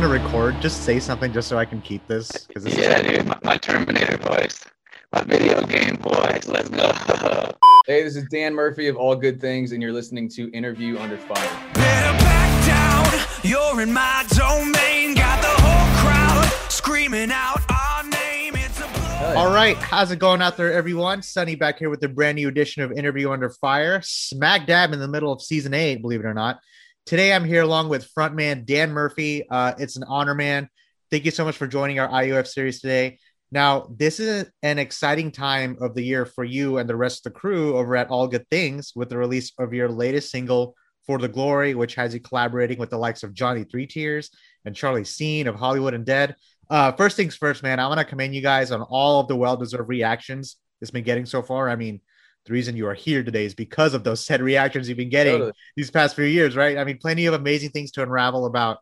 gonna record, just say something just so I can keep this. Because Yeah, dude, my, my Terminator voice, my video game voice. Let's go. Hey, this is Dan Murphy of All Good Things, and you're listening to Interview Under Fire. Better back down. You're in my domain. Got the whole crowd screaming out our name. It's a blow. All right, how's it going out there, everyone? Sunny back here with the brand new edition of Interview Under Fire, smack dab in the middle of season eight, believe it or not. Today, I'm here along with frontman Dan Murphy. Uh, it's an honor, man. Thank you so much for joining our IUF series today. Now, this is an exciting time of the year for you and the rest of the crew over at All Good Things with the release of your latest single, For the Glory, which has you collaborating with the likes of Johnny Three Tears and Charlie Scene of Hollywood Undead. Uh, first things first, man, I want to commend you guys on all of the well deserved reactions it's been getting so far. I mean, the reason you are here today is because of those said reactions you've been getting Totally. these past few years, right? I mean, plenty of amazing things to unravel about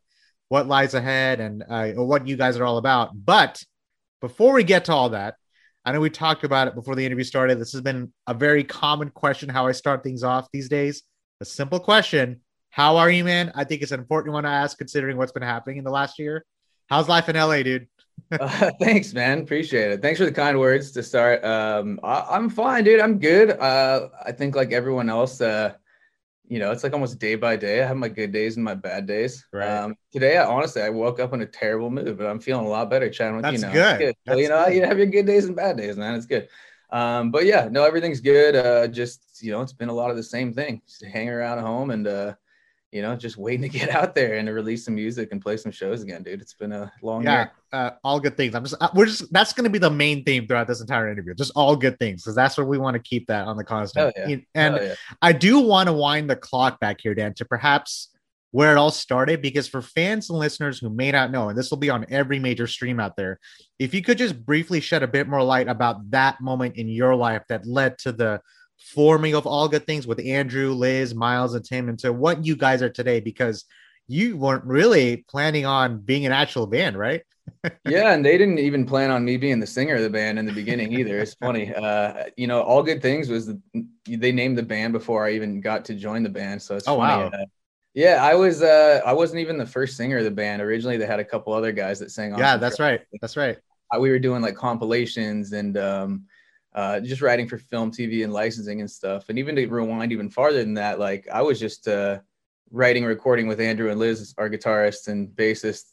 what lies ahead and uh, what you guys are all about. But before we get to all that, I know we talked about it before the interview started. This has been a very common question how I start things off these days. A simple question How are you, man? I think it's an important one to ask considering what's been happening in the last year. How's life in LA, dude? Uh, thanks, man. Appreciate it. Thanks for the kind words to start. Um, I, I'm fine, dude. I'm good. Uh, I think like everyone else, uh, you know, it's like almost day by day. I have my good days and my bad days. Right. Um, today, I, honestly, I woke up in a terrible mood, but I'm feeling a lot better chatting with That's you now. good. So, That's you know, good. you have your good days and bad days, man. It's good. Um, but yeah, no, everything's good. Uh, just you know, it's been a lot of the same thing. Just hanging around at home and uh, you know, just waiting to get out there and to release some music and play some shows again, dude. It's been a long Yeah, year. uh, all good things. I'm just uh, we're just that's going to be the main theme throughout this entire interview. Just all good things because that's what we want to keep that on the constant. Hell yeah. And yeah. I do want to wind the clock back here, Dan, to perhaps where it all started, because for fans and listeners who may not know, and this will be on every major stream out there, if you could just briefly shed a bit more light about that moment in your life that led to the forming of all good things with Andrew, Liz, Miles, and Tim, into what you guys are today, because you weren't really planning on being an actual band, right? yeah, and they didn't even plan on me being the singer of the band in the beginning either. It's funny. Uh, you know, all good things was the, they named the band before I even got to join the band. So it's Oh, funny. wow. Uh, yeah, I was uh I wasn't even the first singer of the band. Originally they had a couple other guys that sang on Yeah, that's tracks. right. That's right. Uh, we were doing like compilations and um uh just writing for film, TV and licensing and stuff. And even to rewind even farther than that, like I was just uh writing, recording with Andrew and Liz, our guitarist and bassist,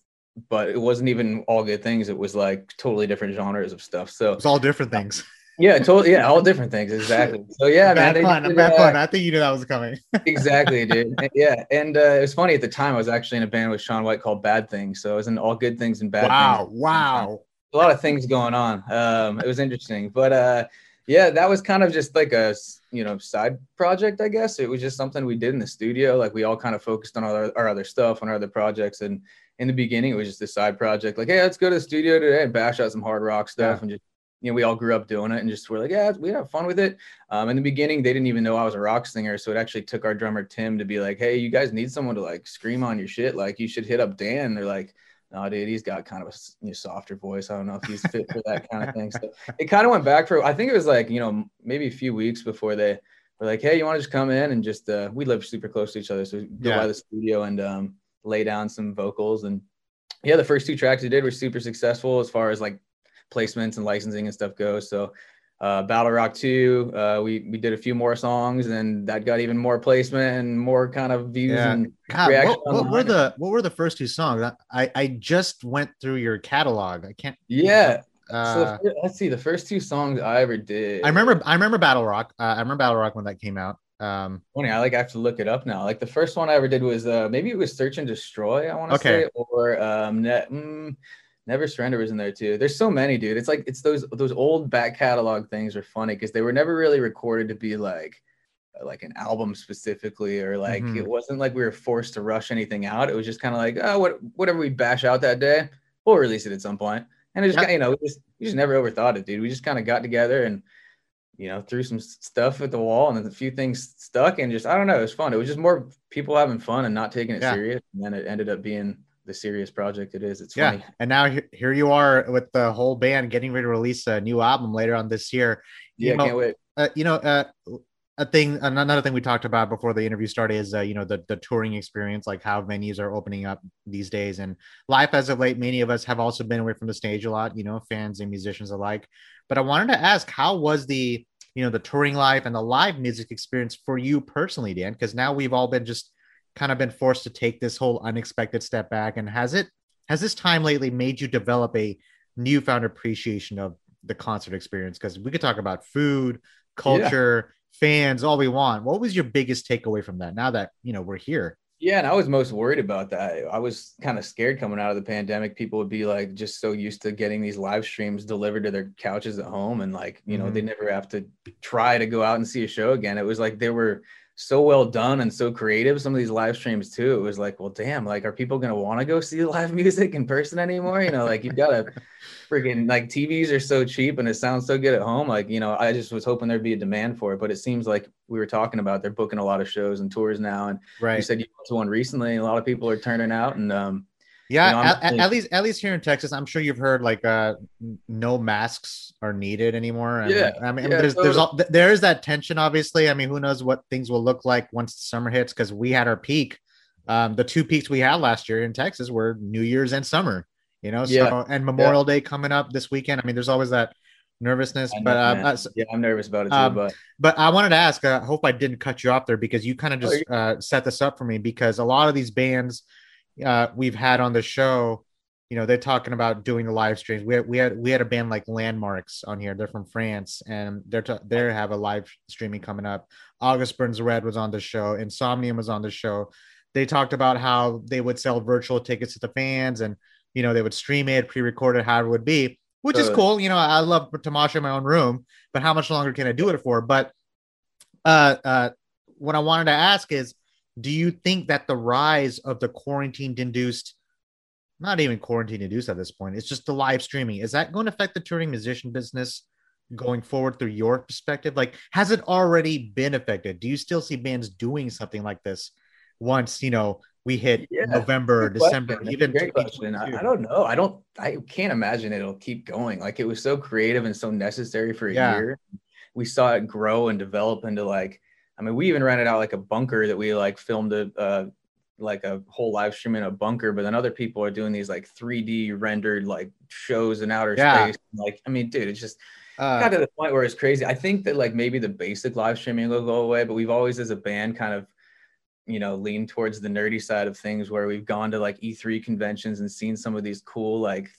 but it wasn't even all good things. It was like totally different genres of stuff. So It's all different things. yeah, totally. Yeah, all different things. Exactly. So yeah, man. bad they fun. did, bad uh, fun. I think you knew that was coming. exactly, dude. Yeah, and uh, it was funny at the time. I was actually in a band with Sean White called Bad Things. So I was in all good things and bad wow. things. Wow. A lot of things going on. Um, it was interesting, but uh, yeah, that was kind of just like a you know side project, I guess. It was just something we did in the studio. Like we all kind of focused on our, our other stuff, on our other projects, and in the beginning, it was just a side project. Like, hey, let's go to the studio today and bash out some hard rock stuff, Yeah. and just you know, we all grew up doing it and just were like, yeah, we have fun with it. Um, in the beginning, they didn't even know I was a rock singer, so it actually took our drummer Tim to be like, hey, you guys need someone to like scream on your shit. Like, you should hit up Dan. They're like, no, dude, he's got kind of a you know, softer voice. I don't know if he's fit for that kind of thing. So it kind of went back for, I think it was like, you know, maybe a few weeks before they were like, hey, you want to just come in and just, uh, we live super close to each other. So we go Yeah. by the studio and um, lay down some vocals. And yeah, the first two tracks we did were super successful as far as like placements and licensing and stuff goes. So uh, Battle Rock 2, uh, we, we did a few more songs and that got even more placement and more kind of views Yeah. and God, reaction what, what were the what were the first two songs? I I just went through your catalog. I can't. yeah. Uh, fir- let's see, the first two songs I ever did. I remember. I remember Battle Rock. Uh, I remember Battle Rock when that came out. Um, funny. I like have to look it up now. Like the first one I ever did was uh maybe it was Search and Destroy. I want to Okay. say, or um, ne- mm, Never Surrender was in there too. There's so many, dude. It's like it's those those old back catalog things are funny because they were never really recorded to be like like an album specifically or like Mhm. it wasn't like we were forced to rush anything out. It was just kind of like oh what whatever we bash out that day, we'll release it at some point. And it just kinda, you know we just we just never overthought it, dude. We just kind of got together and you know, threw some stuff at the wall and then a few things stuck and just, I don't know, it was fun. It was just more people having fun and not taking it Yeah. serious. And then it ended up being the serious project it is. It's yeah, funny. and now here you are with the whole band getting ready to release a new album later on this year. You Yeah, know, can't wait. uh, you know, uh, a thing another thing we talked about before the interview started is uh, you know the the touring experience like how venues are opening up these days and life as of late many of us have also been away from the stage a lot you know fans and musicians alike but i wanted to ask how was the you know the touring life and the live music experience for you personally dan because now we've all been just kind of been forced to take this whole unexpected step back and has it has this time lately made you develop a newfound appreciation of the concert experience because we could talk about food culture fans all we want what was your biggest takeaway from that now that you know we're here Yeah, and I was most worried about that. I was kind of scared coming out of the pandemic. People would be like just so used to getting these live streams delivered to their couches at home, and like you know Mhm. they never have to try to go out and see a show again. It was like they were so well done and so creative. Some of these live streams too. It was like, well, damn, like are people gonna want to go see live music in person anymore? You know, like you've got to freaking like TVs are so cheap and it sounds so good at home. Like, you know, I just was hoping there'd be a demand for it, but it seems like we were talking about they're booking a lot of shows and tours now. And right. you said you went to one recently, and a lot of people are turning out. And um, yeah you know, at, at- at least at least here in texas i'm sure you've heard like uh no masks are needed anymore and, Yeah, i mean yeah, there's there's all, there is that tension obviously. I mean who knows what things will look like once the summer hits because we had our peak um the two peaks we had last year in texas were new year's and summer you know? So Yeah, and memorial day coming up this weekend. I mean there's always that nervousness know, but um, uh, s- yeah, I'm nervous about it too. Um, but but I wanted to ask. uh, I hope I didn't cut you off there because you kind of Oh, just uh, set this up for me because a lot of these bands uh, we've had on the show, you know, they're talking about doing the live streams. We had, we had we had a band like Landmvrks on here. They're from France and they're t- they have a live streaming coming up. August Burns Red was on the show. Insomnium was on the show. They talked about how they would sell virtual tickets to the fans and you know they would stream it, pre-recorded, however it would be, which is cool. You know, I love to mosh in my own room, but how much longer can I do it for? But uh, uh, what I wanted to ask is, do you think that the rise of the quarantine induced, not even quarantine induced at this point, it's just the live streaming, is that going to affect the touring musician business going forward through your perspective? Like, has it already been affected? Do you still see bands doing something like this once, you know, we hit Yeah, November, December, question. even great question. I, I don't know. I don't. I can't imagine it'll keep going. Like it was so creative and so necessary for a Yeah. year. We saw it grow and develop into like. I mean, we even rented out like a bunker that we like filmed a uh, like a whole live stream in a bunker. But then other people are doing these like 3D rendered like shows in outer Yeah. space. Like, I mean, dude, it's just Uh, got to the point where it's crazy. I think that like maybe the basic live streaming will go away, but we've always as a band kind of you know leaned towards the nerdy side of things where we've gone to like E3 conventions and seen some of these cool like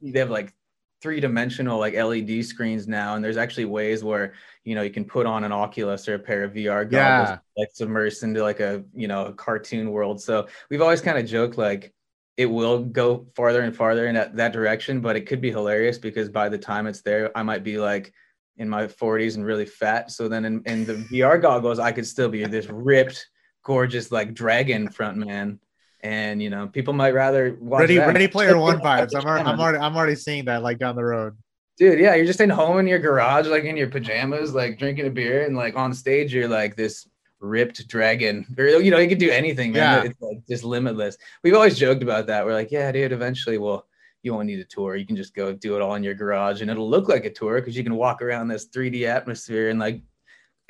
they have like three dimensional like LED screens now and there's actually ways where you know you can put on an Oculus or a pair of VR goggles Yeah. like submersed into like a you know a cartoon world. So we've always kind of joked like it will go farther and farther in that, that direction, but it could be hilarious because by the time it's there, I might be like in my 40s and really fat. So then in, in the VR goggles, I could still be this ripped, gorgeous like dragon front man. And you know, people might rather watch ready, that. ready player one vibes. I'm already, I'm already, I'm already seeing that like down the road. dude yeah you're just in home in your garage like in your pajamas like drinking a beer and like on stage you're like this ripped dragon or you know you can do anything man Yeah. it's like just limitless we've always joked about that we're like yeah dude eventually well you won't need a tour you can just go do it all in your garage and it'll look like a tour because you can walk around this 3d atmosphere and like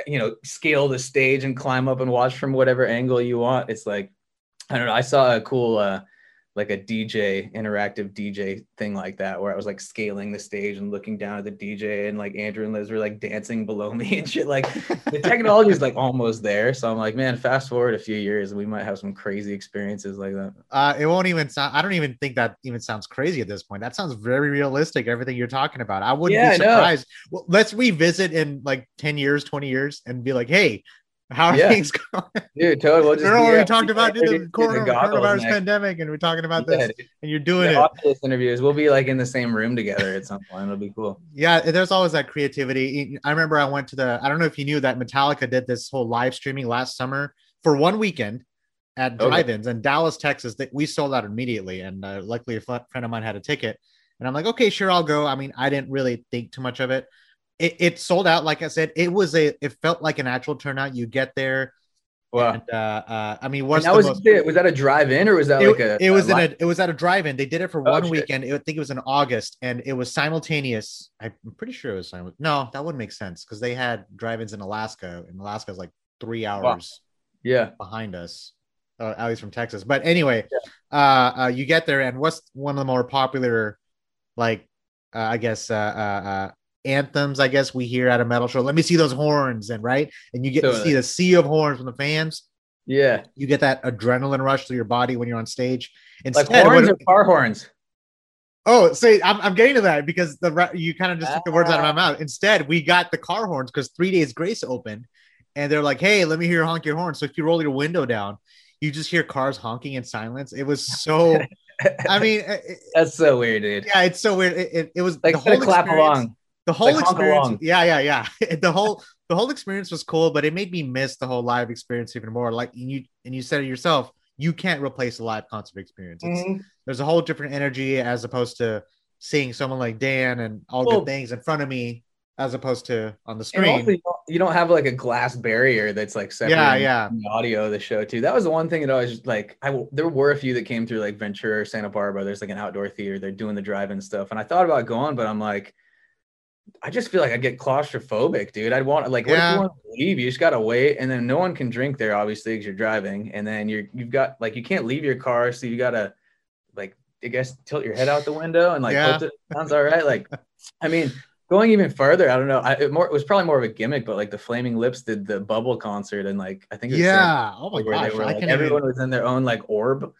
you know scale the stage and climb up and watch from whatever angle you want it's like i don't know i saw a cool uh like a DJ interactive DJ thing like that, where I was like scaling the stage and looking down at the DJ, and like Andrew and Liz were like dancing below me and shit. Like the technology is like almost there, so I'm like, man, fast forward a few years, we might have some crazy experiences like that. Uh, it won't even sound. I don't even think that even sounds crazy at this point. That sounds very realistic. Everything you're talking about. I wouldn't Yeah, be surprised. Well, let's revisit in like ten years, twenty years, and be like, "Hey, how are Yeah. things going?" Dude, totally. We'll just Remember yeah, we talked about we'll the corona, coronavirus next. pandemic, and we're talking about Yeah, this, dude. and you're doing The it. Interviews, we'll be like in the same room together at some point. It'll be cool. Yeah, there's always that creativity. I remember I went to the. I don't know if you knew that Metallica did this whole live streaming last summer for one weekend at Okay. drive-ins in Dallas, Texas. That we sold out immediately, and uh, luckily a friend of mine had a ticket, and I'm like, okay, sure, I'll go. I mean, I didn't really think too much of it. It, it sold out, like I said. It was a. It felt like an actual turnout. You get there, Wow. And, uh, uh, I mean, what's that the was most? it. Was that a drive-in or was that it, like a? it was a in a it was at a drive-in. They did it for Oh, one shit. weekend. It- I think it was in August, and it was simultaneous. I'm pretty sure it was simultaneous. No, that wouldn't make sense because they had drive-ins in Alaska, and Alaska is like three hours Yeah. behind us. Uh, at least from Texas. But anyway, uh, uh, you get there, and what's one of the more popular, like, uh, I guess, uh, uh, uh, anthems? I guess we hear at a metal show. Let me see those horns, and right, and you get to see the sea of horns from the fans. Yeah. You get that adrenaline rush through your body when you're on stage. Like Instead, horns what- or car horns. Oh, say I'm, I'm getting to that because the you kind of just took the words out of my Ah. mouth. Instead, we got the car horns because Three Days Grace opened, and they're like, "Hey, let me hear you honk your horn." So if you roll your window down, you just hear cars honking in silence. It was so. I mean, it- That's so weird, dude. yeah, it's so weird. It, it, it was Like the whole clap along. The whole like experience, yeah, yeah, yeah. the whole the whole experience was cool, but it made me miss the whole live experience even more. Like you and you said it yourself, you can't replace a live concert experience. It's, Mhm. there's a whole different energy as opposed to seeing someone like Dan and all Well- good things in front of me, as opposed to on the screen. also, you don't, you don't have like a glass barrier that's like Yeah, separating yeah. the audio of the show too. That was the one thing that I was like, i there were a few that came through like Ventura, Santa Barbara. There's like an outdoor theater. They're doing the drive-in stuff, and I thought about going, but I'm like, I just feel like I get claustrophobic, dude. I'd want like, what if Yeah. you want to leave? You just gotta wait, and then no one can drink there, obviously, because you're driving, and then you're you've got like you can't leave your car, so you gotta like I guess tilt your head out the window and like Yeah. it sounds all right. Like, I mean, going even further, I don't know. I, it more it was probably more of a gimmick, but like the Flaming Lips did the Bubble concert, and like I think it was San yeah. Oh my gosh. they were like everyone even. was in their own like orb,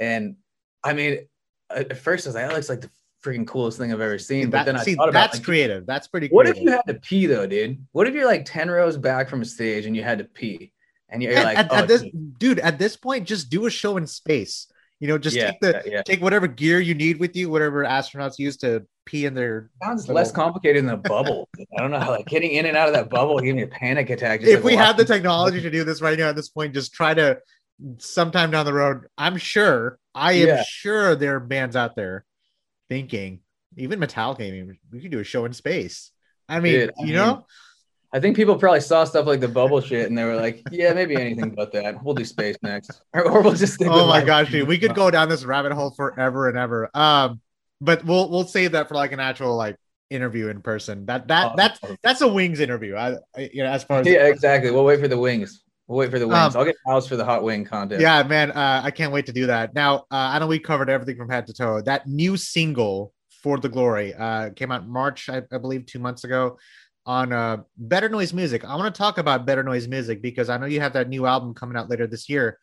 and I mean, at at first I was like, that looks like the freaking coolest thing I've ever seen. but That, then I see, thought about that's like, creative. That's pretty cool. what if you had to pee though, dude? What if you're like ten rows back from a stage and you had to pee, and you're at, like, at- oh, at this dude, at this point, just do a show in space. You know, just yeah, take the yeah, yeah. take whatever gear you need with you, whatever astronauts use to pee in their. Sounds little- less complicated than a bubble. I don't know, how like getting in and out of that bubble gave me a panic attack. If like, we have the technology to do this right now at this point, just try to sometime down the road. I'm sure, I am sure there are bands out there thinking, even Metallica, I mean, we could do a show in space. I mean, Dude, I you mean, know, I think people probably saw stuff like the bubble shit and they were like, yeah, maybe anything but that. We'll do space next. Or, or we'll just oh my gosh, dude, we could go down this rabbit hole forever and ever. Um, but we'll we'll save that for like an actual like interview in person. That that Oh, that's that's a wings interview. I, I you know as far as yeah, exactly. We'll wait for the wings. We'll wait for the wings. Um, I'll get house for the hot wing contest. yeah, man, uh, I can't wait to do that. Now, uh, I know we covered everything from head to toe. That new single for the glory uh, came out March, I, I believe, two months ago on uh, Better Noise Music. I want to talk about Better Noise Music because I know you have that new album coming out later this year.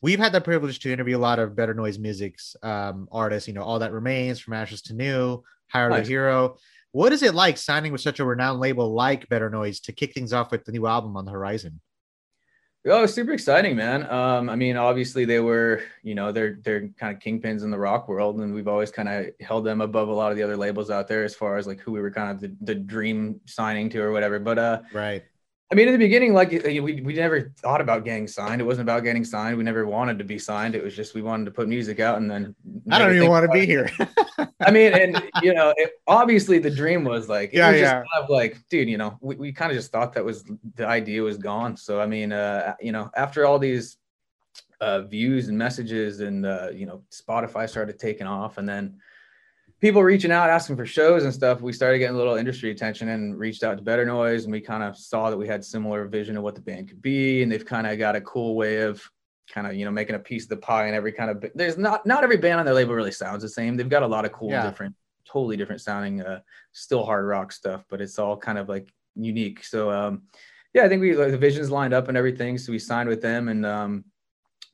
We've had the privilege to interview a lot of Better Noise Music's um, artists. You know, All That Remains, From Ashes to New, Hyro Nice. the Hero. What is it like signing with such a renowned label like Better Noise to kick things off with the new album on the horizon? Oh, super exciting, man. Um, I mean, obviously they were, you know, they're they're kind of kingpins in the rock world, and we've always kind of held them above a lot of the other labels out there as far as like who we were kind of the, the dream signing to or whatever. But uh, Right. I mean, in the beginning, like we, we never thought about getting signed. It wasn't about getting signed. We never wanted to be signed. It was just we wanted to put music out and then. I don't even want to be it. here. I mean, and you know, it, obviously the dream was like, it Yeah, was just yeah. kind of like, dude, you know, we, we kind of just thought that was the idea was gone. So I mean, uh, you know, after all these uh, views and messages, and uh, you know, Spotify started taking off, and then people reaching out asking for shows and stuff, we started getting a little industry attention and reached out to Better Noise, and we kind of saw that we had similar vision of what the band could be, and they've kind of got a cool way of kind of you know making a piece of the pie and every kind of there's not not every band on their label really sounds the same they've got a lot of cool Yeah. different totally different sounding uh still hard rock stuff but it's all kind of like unique so um yeah i think we like the visions lined up and everything so we signed with them and um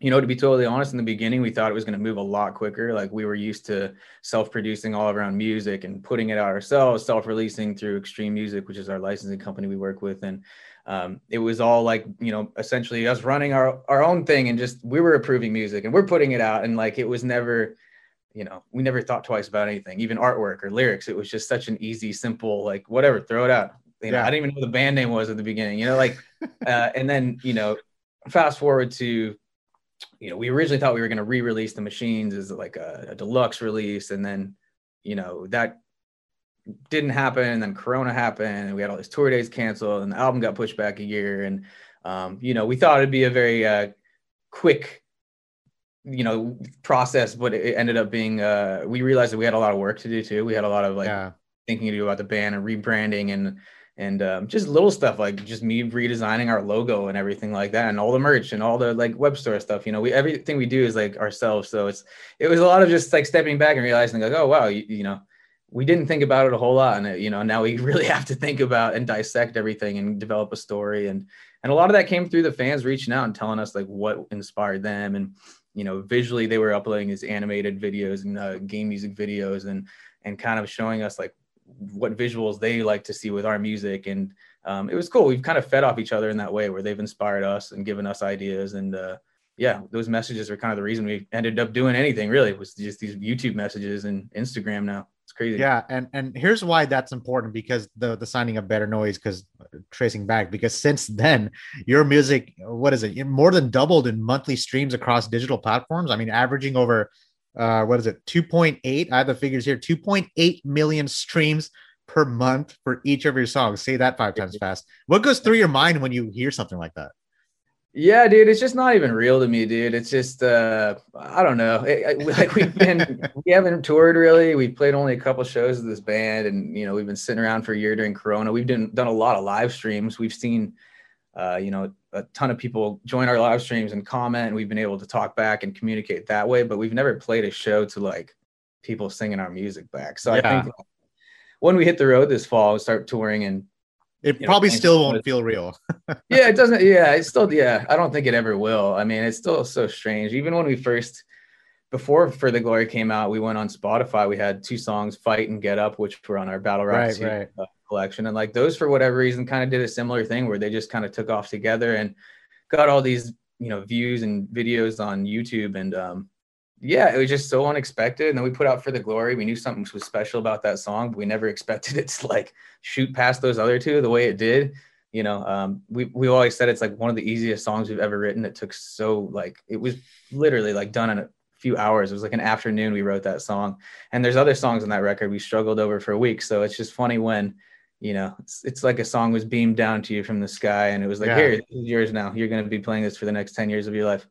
you know to be totally honest in the beginning we thought it was going to move a lot quicker. Like we were used to self-producing all own music and putting it out ourselves self-releasing through extreme music which is our licensing company we work with. And um, it was all like you know essentially us running our our own thing and just we were approving music and we're putting it out. And like it was never you know we never thought twice about anything even artwork or lyrics. It was just such an easy simple like whatever throw it out. You know Yeah. i didn't even know the band name was at the beginning you know like uh, and then you know fast forward to you know we originally thought we were going to re-release the machines as like a, a deluxe release and then you know that didn't happen and then corona happened and we had all these tour days canceled and the album got pushed back a year and um, you know, we thought it'd be a very uh, quick, you know, process, but it ended up being. Uh, we realized that we had a lot of work to do too. We had a lot of like yeah. thinking to do about the band and rebranding and and um, just little stuff like just me redesigning our logo and everything like that and all the merch and all the like web store stuff you know we everything we do is like ourselves so it's it was a lot of just like stepping back and realizing like oh wow you, you know we didn't think about it a whole lot and you know now we really have to think about and dissect everything and develop a story and and a lot of that came through the fans reaching out and telling us like what inspired them and you know visually they were uploading these animated videos and uh, game music videos and and kind of showing us like what visuals they like to see with our music and um, it was cool. We've kind of fed off each other in that way where they've inspired us and given us ideas and uh, yeah those messages are kind of the reason we ended up doing anything really was just these youtube messages and instagram now. It's crazy. Yeah, and and here's why that's important because the the signing of Better Noise because tracing back because since then your music what is It more than doubled in monthly streams across digital platforms. I mean, averaging over uh what is it 2.8? I have the figures here 2.8 million streams per month for each of your songs. Say that five times fast. What goes through your mind when you hear something like that? Yeah, dude, it's just not even real to me, dude. It's just uh I don't know. It, like we've been we haven't toured really. We've played only a couple shows of this band and you know, we've been sitting around for a year during corona. We've done done a lot of live streams. We've seen uh, you know, a ton of people join our live streams and comment and we've been able to talk back and communicate that way, but we've never played a show to like people singing our music back. So Yeah. I think when we hit the road this fall, we start touring and It You know, probably still won't feel real. yeah, it doesn't. Yeah, it's still. Yeah, I don't think it ever will. I mean, it's still so strange. Even when we first, before For the Glory came out, we went on Spotify. We had two songs, "Fight" and "Get Up," which were on our Battle Rock Right, right. uh, collection, and like those, for whatever reason, kind of did a similar thing where they just kind of took off together and got all these, you know, views and videos on YouTube. And um, yeah, it was just so unexpected. And then we put out For the Glory. We knew something was special about that song, but we never expected it to like shoot past those other two the way it did you know um we we always said it's like one of the easiest songs we've ever written it took so like it was literally like done in a few hours it was like an afternoon we wrote that song and there's other songs on that record we struggled over for a week so it's just funny when you know it's, it's like a song was beamed down to you from the sky and it was like Yeah. here this is yours now you're going to be playing this for the next 10 years of your life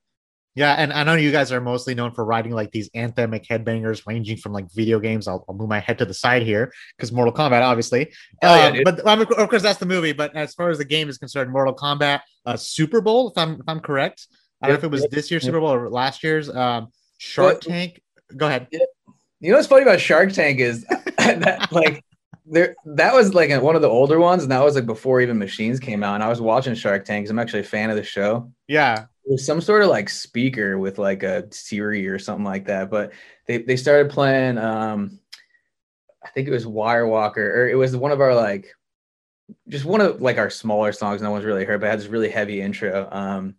Yeah, and I know you guys are mostly known for writing like these anthemic headbangers, ranging from like video games. I'll, I'll move my head to the side here because Mortal Kombat, obviously. Hell yeah, Uh, but um, of course, that's the movie. But as far as the game is concerned, Mortal Kombat, uh, Super Bowl, if I'm if I'm correct. I don't know if it was Yep, this year's yep. Super Bowl or last year's. Um, Shark Well- Tank. Go ahead. You know what's funny about Shark Tank is that like there that was like one of the older ones, and that was like before even machines came out. And I was watching Shark Tank 'cause I'm actually a fan of the show. Yeah, It was some sort of like speaker with like a Siri or something like that. But they they started playing um I think it was Wire Walker, or it was one of our like just one of like our smaller songs no one's really heard, but it had this really heavy intro. Um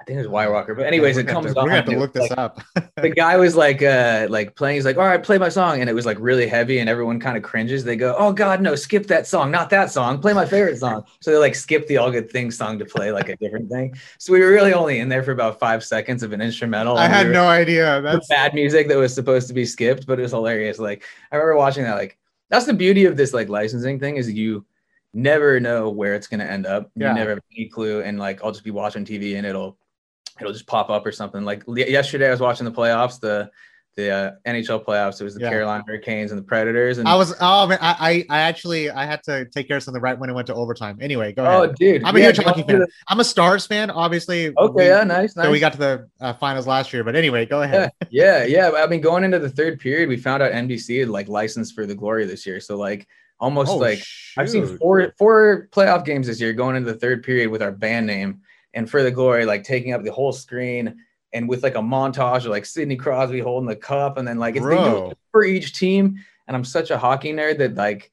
I think it was Wire Walker. But anyways, it comes to- on. We're have to look this like, up. the guy was like uh like playing he's like all right play my song and it was like really heavy and everyone kind of cringes they go oh god no skip that song not that song play my favorite song so they like skip the all good things song to play like a different thing so we were really only in there for about five seconds of an instrumental I had we no idea. the That's bad music that was supposed to be skipped but it was hilarious like i remember watching that like that's the beauty of this like licensing thing is you never know where it's going to end up Yeah. you never have any clue and like i'll just be watching tv and it'll it'll just pop up or something like yesterday i was watching the playoffs the the uh, nhl playoffs it was the Yeah. carolina hurricanes and the predators and I was. Oh man, I, I I actually I had to take care of something right when it went to overtime. Anyway, go oh ahead. dude I'm a yeah, huge hockey fan. the- I'm a Stars fan, obviously. okay we- yeah nice nice So we got to the uh, finals last year, but anyway, go ahead. yeah, yeah. I mean, going into the third period, we found out NBC had like licensed for the glory this year. So like almost Oh, like I've seen four four playoff games this year going into the third period with our band name and for the glory, like taking up the whole screen and with like a montage of like Sidney Crosby holding the cup and then like it's they do Bro. it for each team. And I'm such a hockey nerd that like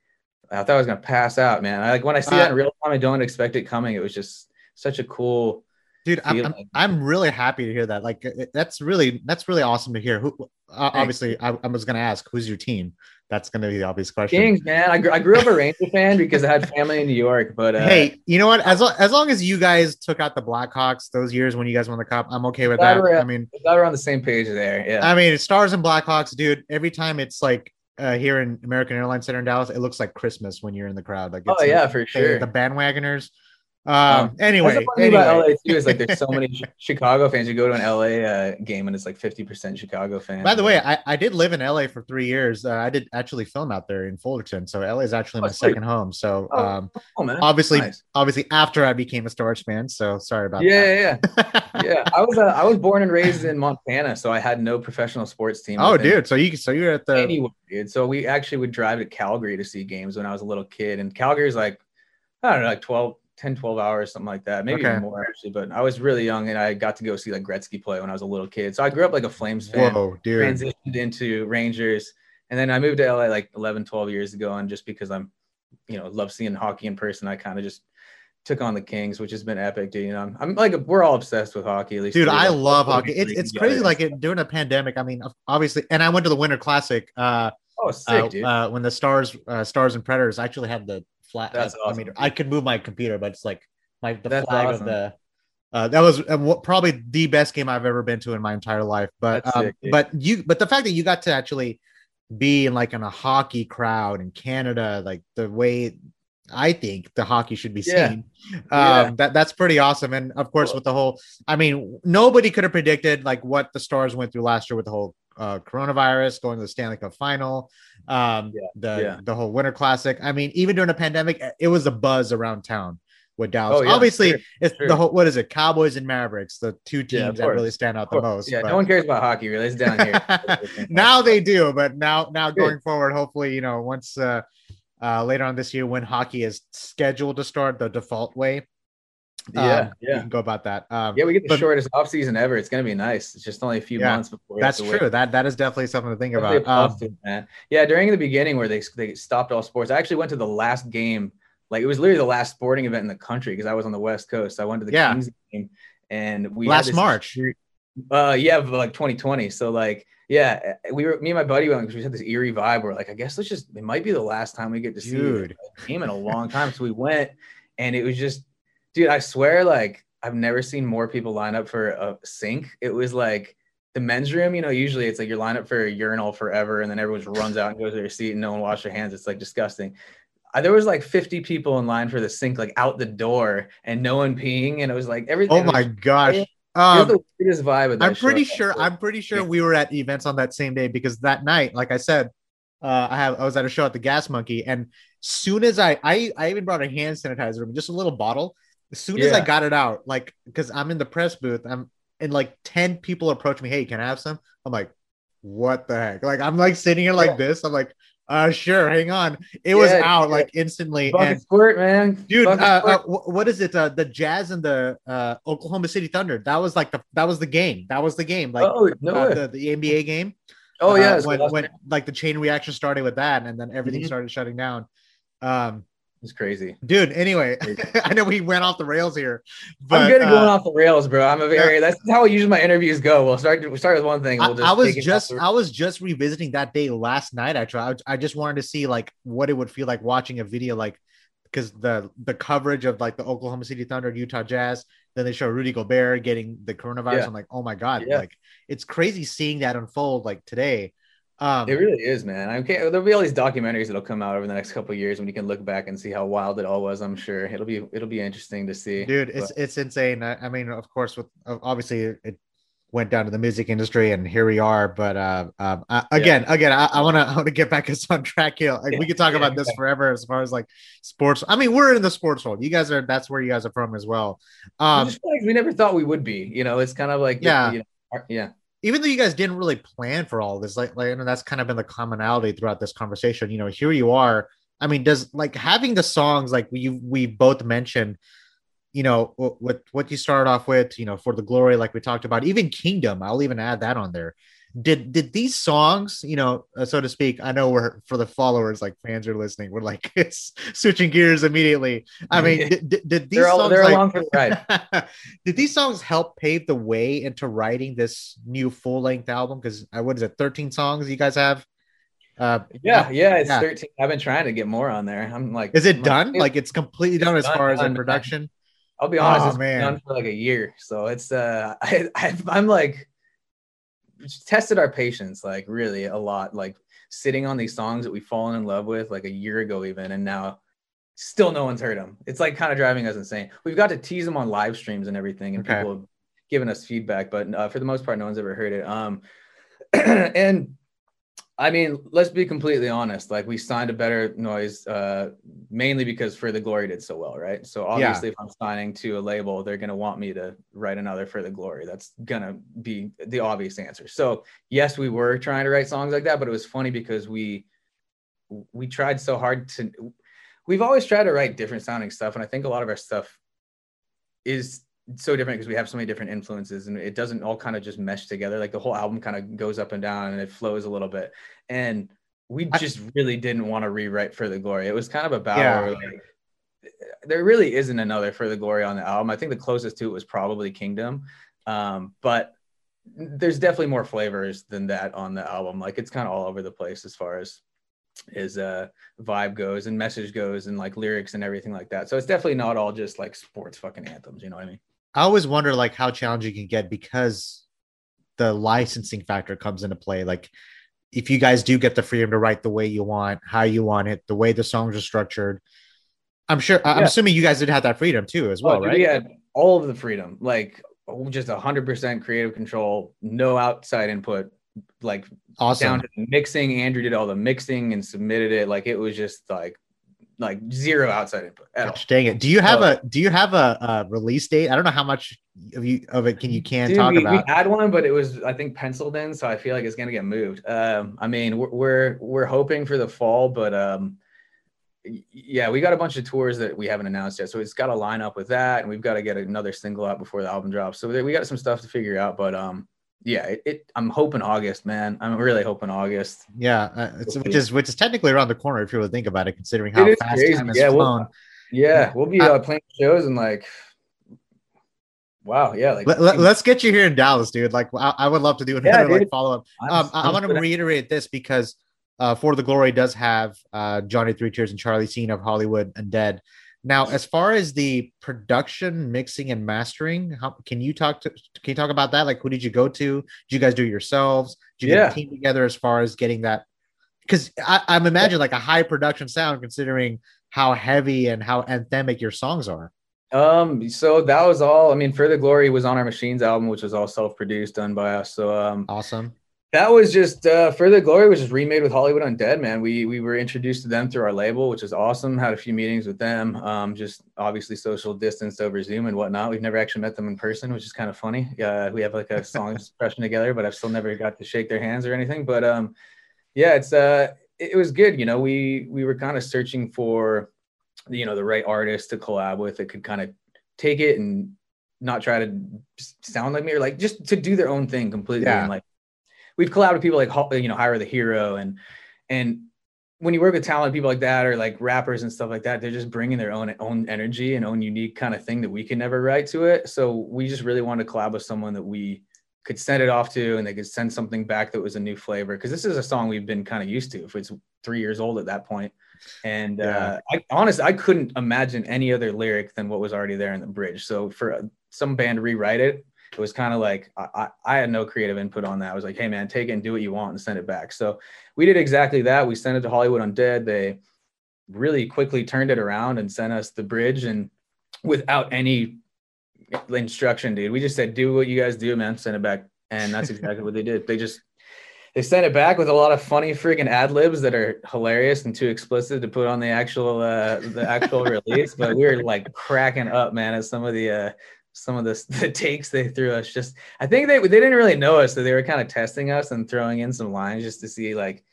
I thought I was gonna pass out, man. I, like when I see that in Uh, real time, I don't expect it coming. It was just such a cool. dude I'm, I'm. I'm really happy to hear that like that's really that's really awesome to hear who uh, obviously I, I was gonna ask who's your team that's gonna be the obvious question Kings, man. I, gr- I grew up a Ranger fan because I had family in New York, but uh, hey you know what as, lo- as long as you guys took out the blackhawks those years when you guys won the cup i'm okay with that i mean glad we're on the same page there. Yeah. i mean stars and blackhawks dude every time it's like uh, here in american airlines center in dallas it looks like christmas when you're in the crowd like oh yeah, like, for sure. the bandwagoners Um, anyway, That's the funny about. LA too is like there's so many Chicago fans. You go to an LA uh, game and it's like 50% Chicago fans. By the way, I, I did live in LA for three years. Uh, I did actually film out there in Fullerton, so LA is actually Oh, my sweet. second home. So Oh, um, oh obviously, Nice. obviously after I became a Stars fan. So sorry about yeah, yeah, that. yeah, yeah. I was uh, I was born and raised in Montana, so I had no professional sports team. oh, dude. So you so you're at the anywhere, dude. So we actually would drive to Calgary to see games when I was a little kid. And Calgary's like, I don't know, like 12, 10, 12 hours, something like that. Maybe Okay. even more actually. But I was really young and I got to go see like Gretzky play when I was a little kid. So I grew up like a Flames fan, whoa, dude. transitioned into Rangers. And then I moved to LA like 11, 12 years ago. And just because I'm, you know, love seeing hockey in person, I kind of just took on the Kings, which has been epic, dude. You know, I'm, I'm like, we're all obsessed with hockey, at least. Dude, I love hockey. It's it's crazy. Like it, during a pandemic. I mean, obviously, and I went to the Winter Classic. Uh, oh, sick, uh, dude. uh, when the Stars, uh, Stars and Predators actually had the That's I mean, awesome. I could move my computer, but it's like my the That's flag awesome. of the. Uh, that was uh, probably the best game I've ever been to in my entire life. But um, sick, but you but the fact that you got to actually be in like in a hockey crowd in Canada, like the way I think the hockey should be Yeah. seen. Yeah. Um, that that's pretty awesome. And of course, with the whole, I mean, nobody could have predicted like what the Stars went through last year with the whole uh, coronavirus, going to the Stanley Cup final, um, Yeah. the Yeah. the whole Winter Classic. I mean, even during a pandemic, it was a buzz around town with Dallas. Oh, yeah, Obviously, sure, it's sure. the whole what is it? Cowboys and Mavericks, the two teams that really stand out the most. Yeah, but- no one cares about hockey, really. It's down here. now they do, but now now Good. going forward, hopefully, you know, once uh, uh, later on this year when hockey is scheduled to start the default way. Yeah, um, yeah. can go about that. Um, Yeah, we get the But- shortest off season ever. It's gonna be nice. It's just only a few Yeah, months before. that's to wait. true. That that is definitely something to think Definitely about. Um, man. Yeah, during the beginning where they they stopped all sports, I actually went to the last game. Like it was literally the last sporting event in the country because I was on the West Coast. I went to the Yeah. Kings game, and we Last March. Uh, yeah, but like 2020. So like, yeah, we were me and my buddy went because we had this eerie vibe. Where like, I guess let's just. It might be the last time we get to see Dude. a game in a long time. So we went, and it was just, dude. I swear, like I've never seen more people line up for a sink. It was like the men's room. You know, usually it's like you're lined up for a urinal forever, and then everyone just runs out and goes to their seat, and no one washes their hands. It's like disgusting. There was like 50 people in line for the sink, like out the door, and no one peeing, and it was like everything. oh my gosh. It Um, the weirdest vibe. I'm pretty sure. I'm pretty sure we were at events on that same day because that night, like I said, uh, I have I was at a show at the Gas Monkey, and soon as I I, I even brought a hand sanitizer, just a little bottle. As soon as I got it out, like because I'm in the press booth, I'm and like ten people approach me. Hey, can I have some? I'm like, what the heck? Like I'm like sitting here like Yeah. this. I'm like, uh, sure, hang on. It was out yeah. like instantly, Bucket and squirt, man. dude uh, uh, what is it uh, the jazz and the uh, oklahoma city thunder that was like the that was the game that was the game like oh no uh, the, the nba game oh uh, yeah, so when, when like the chain reaction started with that and then everything Mhm. started shutting down um it's crazy. dude anyway i know we went off the rails here but I'm good at going uh, off the rails, bro. I'm a very. That's how usually my interviews go. We'll start. We'll start with one thing. I, We'll just I was take it off just the- I was just revisiting that day last night. Actually, I, I just wanted to see like what it would feel like watching a video like because the the coverage of like the Oklahoma City Thunder, Utah Jazz. Then they show Rudy Gobert getting the coronavirus. Yeah. I'm like, oh my god, Yeah. like it's crazy seeing that unfold like today. Um, It really is, man. I can't. There'll be all these documentaries that'll come out over the next couple of years when you can look back and see how wild it all was. I'm sure it'll be it'll be interesting to see. dude, it's But- it's insane. I, I mean, of course, with obviously it went down to the music industry, and here we are. But uh, um, I, again, again, I, want to I want to get back us on track here. Like, we Yeah, could talk yeah, about this forever as far as like sports. I mean, we're in the sports world. You guys are. That's where you guys are from as well. Um, we never thought we would be. You know, it's kind of like Yeah. you know, our- yeah. Even though you guys didn't really plan for all this, like, like and that's kind of been the commonality throughout this conversation. You know, here you are. I mean, does like having the songs like we we both mentioned, you know, wh- what what you started off with, you know, for the glory, like we talked about, even Kingdom. I'll even add that on there. Did did these songs, you know, uh, so to speak? I know we're for the followers, like fans are listening. We're like it's switching gears immediately. I mean, did, did, did these all songs they're like, along for the ride. did these songs help pave the way into writing this new full length album? Because uh, what is it, 13 songs you guys have? Uh, Yeah, yeah. It's Yeah. 13. I've been trying to get more on there. I'm like, is it I'm done? it's- Like it's completely done as done, far as done, in man. production? I'll be honest, Oh, it's man. done for like a year. So it's uh I, I I'm like tested our patience like really a lot, like sitting on these songs that we've fallen in love with like a year ago even and now still no one's heard them. It's like kind of driving us insane. We've got to tease them on live streams and everything, and Okay. people have given us feedback, but uh, for the most part, no one's ever heard it. Um, and I mean, let's be completely honest. Like we signed a better noise, uh, mainly because For the Glory did so well, right? So obviously, if I'm signing to a label, they're gonna want me to write another For the Glory. That's gonna be the obvious answer. So yes, we were trying to write songs like that, but it was funny because we we tried so hard to. We've always tried to write different sounding stuff, and I think a lot of our stuff is so different because we have so many different influences and it doesn't all kind of just mesh together. Like the whole album kind of goes up and down and it flows a little bit. And we I- just really didn't want to rewrite for the glory. It was kind of a battle Yeah. like, there really isn't another for the glory on the album. I think the closest to it was probably kingdom um, but there's definitely more flavors than that on the album. Like it's kind of all over the place as far as his uh vibe goes and message goes and like lyrics and everything like that. So it's definitely not all just like sports fucking anthems you know what i mean I always wonder like how challenging it can get because the licensing factor comes into play. Like if you guys do get the freedom to write the way you want, how you want it, the way the songs are structured. I'm sure I'm assuming you guys did have that freedom too as oh, well, Oh, right? We had all of the freedom, like just hundred percent creative control, no outside input, like Awesome. down to the mixing. Andrew did all the mixing and submitted it. Like it was just like like zero outside input at all. Dang it. Do you have So- a do you have a, a release date? I don't know how much of you of it can you can Dude, talk we, we about. had one, but it was I think penciled in, so I feel like it's gonna get moved. Um, I mean, we're we're, we're hoping for the fall, but um, yeah, we got a bunch of tours that we haven't announced yet, so it's got to line up with that, and we've got to get another single out before the album drops. So we got some stuff to figure out, but um, yeah, it, it I'm hoping August, man. I'm really hoping August. yeah, uh, it's, We'll which is which is technically around the corner if you really think about it, considering how It fast crazy. time has Yeah, we'll- flown. Yeah, we'll be uh, playing shows and like, wow, yeah, like Let, let, us get you here in Dallas, dude. Like I, I would love to do another like follow up. Um, I, I want to reiterate this because uh, For the Glory does have uh, Johnny Three Tears and Charlie Scene of Hollywood Undead. Now, as far as the production, mixing, and mastering, how can you talk to? Can you talk about that? Like, who did you go to? Did you guys do it yourselves? Did you get a team together as far as getting that? Because I'm imagining like a high production sound, considering how heavy and how anthemic your songs are. Um, so that was all. I mean, For the Glory was on our Machines album, which was all self-produced, done by us. So um, Awesome. That was just uh, For the Glory was just remade with Hollywood Undead, man. We we were introduced to them through our label, which is awesome. Had a few meetings with them. Um, just obviously social distance over Zoom and whatnot. We've never actually met them in person, which is kind of funny. Uh, we have like a song expression together, but I've still never got to shake their hands or anything. But um, yeah, it's uh, it, it was good. You know, we we were kind of searching for you know the right artist to collab with that could kind of take it and not try to sound like me or like just to do their own thing completely Yeah. and like we've collabed with people like you know Hyro the Hero and and when you work with talented people like that or like rappers and stuff like that they're just bringing their own own energy and own unique kind of thing that we can never write to it so we just really wanted to collab with someone that we could send it off to and they could send something back that was a new flavor because this is a song we've been kind of used to if it's three years old at that point and Yeah. uh, I honestly I couldn't imagine any other lyric than what was already there in the bridge. So for uh, some band to rewrite it, it was kind of like I, I, I had no creative input on that. I was like, hey man, take it and do what you want and send it back. So we did exactly that. We sent it to Hollywood Undead. They really quickly turned it around and sent us the bridge and without any instruction, dude. We just said, do what you guys do, man. Send it back. And that's exactly what they did. They just they sent it back with a lot of funny freaking ad libs that are hilarious and too explicit to put on the actual uh the actual release. But we were like cracking up, man, at some of the uh some of the, the takes they threw us. Just I think they they didn't really know us, so they were kind of testing us and throwing in some lines just to see like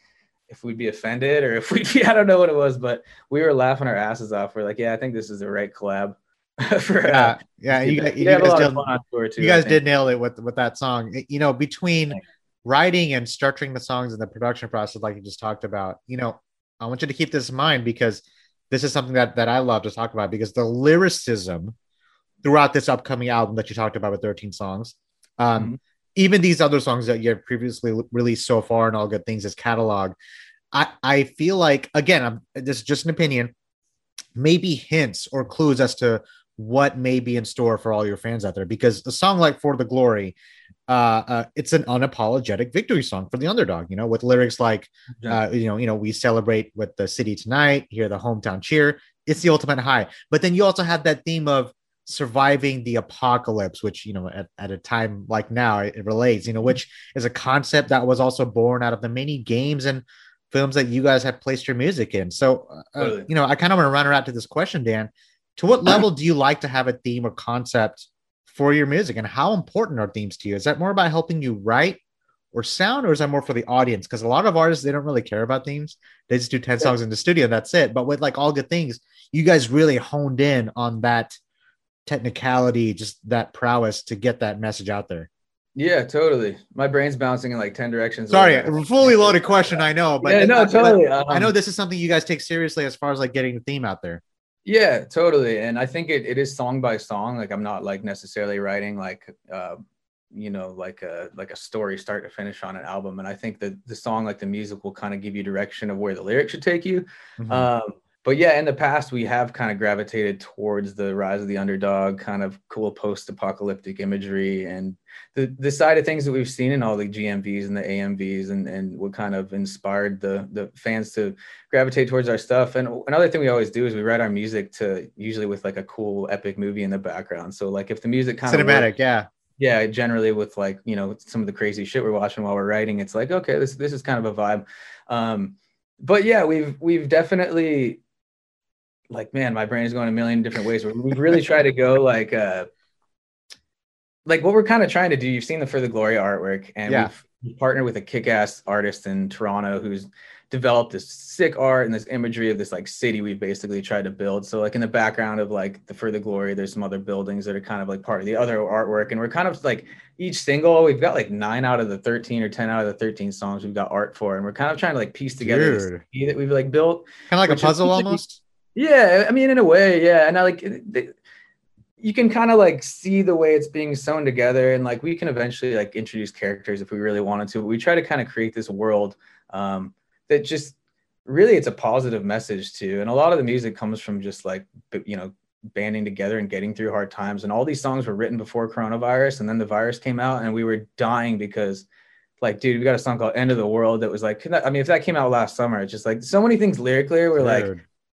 if we'd be offended or if we'd be I don't know what it was, but we were laughing our asses off. We're like, yeah, I think this is the right collab for uh, Yeah, yeah. You, we you, guys did, of fun on tour too. you guys did nail it with with that song. You know, between Thanks. writing and structuring the songs and the production process, like you just talked about. You know, I want you to keep this in mind because this is something that that I love to talk about because the lyricism throughout this upcoming album that you talked about with 13 songs, um, Mhm. even these other songs that you have previously released so far and all good things as catalog. I, I feel like again, I'm this is just an opinion, maybe hints or clues as to what may be in store for all your fans out there. Because a song like For the Glory, uh, uh, it's an unapologetic victory song for the underdog. You know, with lyrics like, uh, you know, you know, we celebrate with the city tonight. Hear the hometown cheer. It's the ultimate high. But then you also have that theme of surviving the apocalypse, which you know, at, at a time like now, it, it relates. You know, which is a concept that was also born out of the many games and films that you guys have placed your music in. So, uh, Totally. you know, I kind of want to run out to this question, Dan. To what level do you like to have a theme or concept for your music, and how important are themes to you? Is that more about helping you write or sound, or is that more for the audience? Because a lot of artists they don't really care about themes; they just do ten songs in the studio, and that's it. But with like all good things, you guys really honed in on that technicality, just that prowess to get that message out there. Yeah, totally. My brain's bouncing in like 10 directions. Sorry, fully loaded question, I know, but yeah, no, but totally. I Um, know this is something you guys take seriously as far as like getting the theme out there. Yeah, totally. And I think it, it is song by song. Like I'm not like necessarily writing like uh you know like a like a story start to finish on an album. And I think that the song like the music will kind of give you direction of where the lyrics should take you. Mhm. Um but yeah, in the past we have kind of gravitated towards the rise of the underdog, kind of cool post-apocalyptic imagery and the the side of things that we've seen in all the GMVs and the AMVs and and what kind of inspired the the fans to gravitate towards our stuff. And another thing we always do is we write our music to usually with like a cool epic movie in the background. So like if the music kind of Cinematic, yeah. yeah, generally with like you know some of the crazy shit we're watching while we're writing, it's like okay, this this is kind of a vibe. Um, but yeah, we've we've definitely like man, my brain is going a million different ways. We- We've really tried to go like uh like what we're kind of trying to do. You've seen the For the Glory artwork, and Yeah. we've, partnered with a kick-ass artist in Toronto who's developed this sick art and this imagery of this like city we've basically tried to build. So like in the background of like the For the Glory, there's some other buildings that are kind of like part of the other artwork. And we're kind of like each single, we've got like nine out of the 13 or 10 out of the 13 songs we've got art for. And we're kind of trying to like piece together this Dude. city that we've like built. Kind of like a puzzle almost. Yeah, I mean, in a way, yeah. And I like it- you can kind of like see the way it's being sewn together, and like we can eventually like introduce characters if we really wanted to. We try to kind of create this world um, that just really it's a positive message too. And a lot of the music comes from just like you know banding together and getting through hard times. And all these songs were written before coronavirus, and then the virus came out, and we were dying because. Like, dude, we got a song called "End of the World" that was like, I mean, if that came out last summer, it's just like so many things lyrically were like.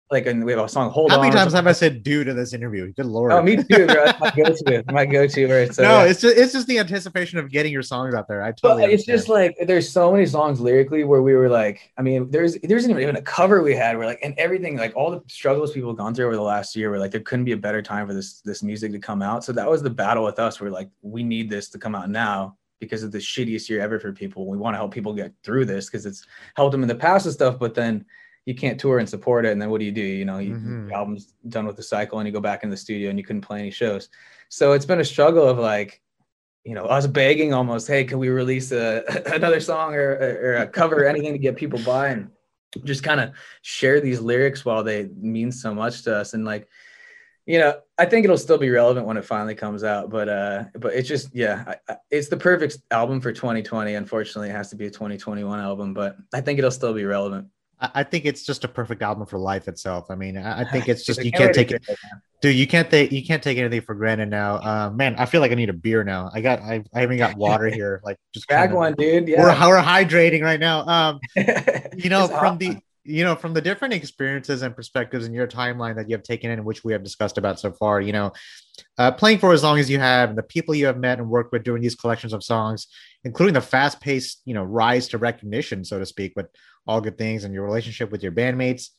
Like, and we have a song "Hold How many times have I said dude in this interview? Good lord. Oh, me too, bro. My go-to. My go-to where it's uh, no, it's just it's just the anticipation of getting your songs out there. I totally. but it's understand. just like there's so many songs lyrically where we were like, I mean, there's there's even even a cover we had where like and everything like all the struggles people have gone through over the last year were like there couldn't be a better time for this this music to come out. So that was the battle with us. We're like, we need this to come out now because of the shittiest year ever for people. We want to help people get through this because it's helped them in the past and stuff. But then you can't tour and support it, and then what do you do? You know, you, Mhm. your album's done with the cycle, and you go back in the studio and you couldn't play any shows. So it's been a struggle of like you know, us begging almost, hey, can we release a, another song or, or a cover anything to get people by and just kind of share these lyrics while they mean so much to us. And like, you know, I think it'll still be relevant when it finally comes out, but uh, but it's just yeah, I, I, it's the perfect album for 2020. Unfortunately, it has to be a 2021 album, but I think it'll still be relevant. I think it's just a perfect album for life itself. I mean, I I think it's just you can't take it, dude. You can't take you can't take anything for granted now. Uh, man, I feel like I need a beer now. I got I, I haven't got water here. Like just Grab one, dude. Yeah, we're we're hydrating right now. Um, you know from the you know from the different experiences and perspectives in your timeline that you have taken in which we have discussed about so far you know uh, playing for as long as you have and the people you have met and worked with doing these collections of songs including the fast-paced you know rise to recognition so to speak with all good things and your relationship with your bandmates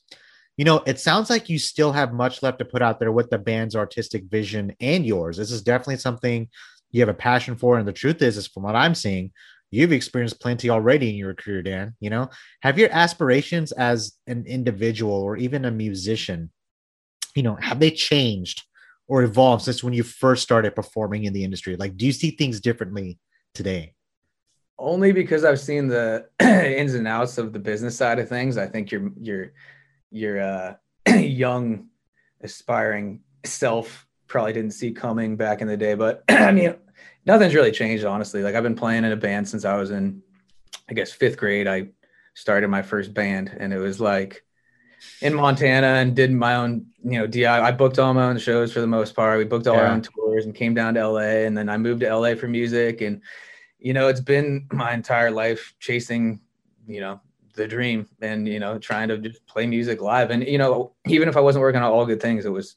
you know it sounds like you still have much left to put out there with the band's artistic vision and yours. This is definitely something you have a passion for and the truth is is from what i'm seeing you've experienced plenty already in your career dan you know have your aspirations as an individual or even a musician you know have they changed or evolved since when you first started performing in the industry like do you see things differently today only because I've seen the ins and outs of the business side of things. I think your your your uh, young aspiring self probably didn't see coming back in the day. But I mean, nothing's really changed, honestly. Like I've been playing in a band since I was in, I guess, fifth grade. I started my first band, and it was like in Montana and did my own, you know, DI. I booked all my own shows for the most part. We booked all our own tours and came down to LA, and then I moved to LA for music and you know, it's been my entire life chasing, you know, the dream and you know trying to just play music live and you know even if i wasn't working on all good things it was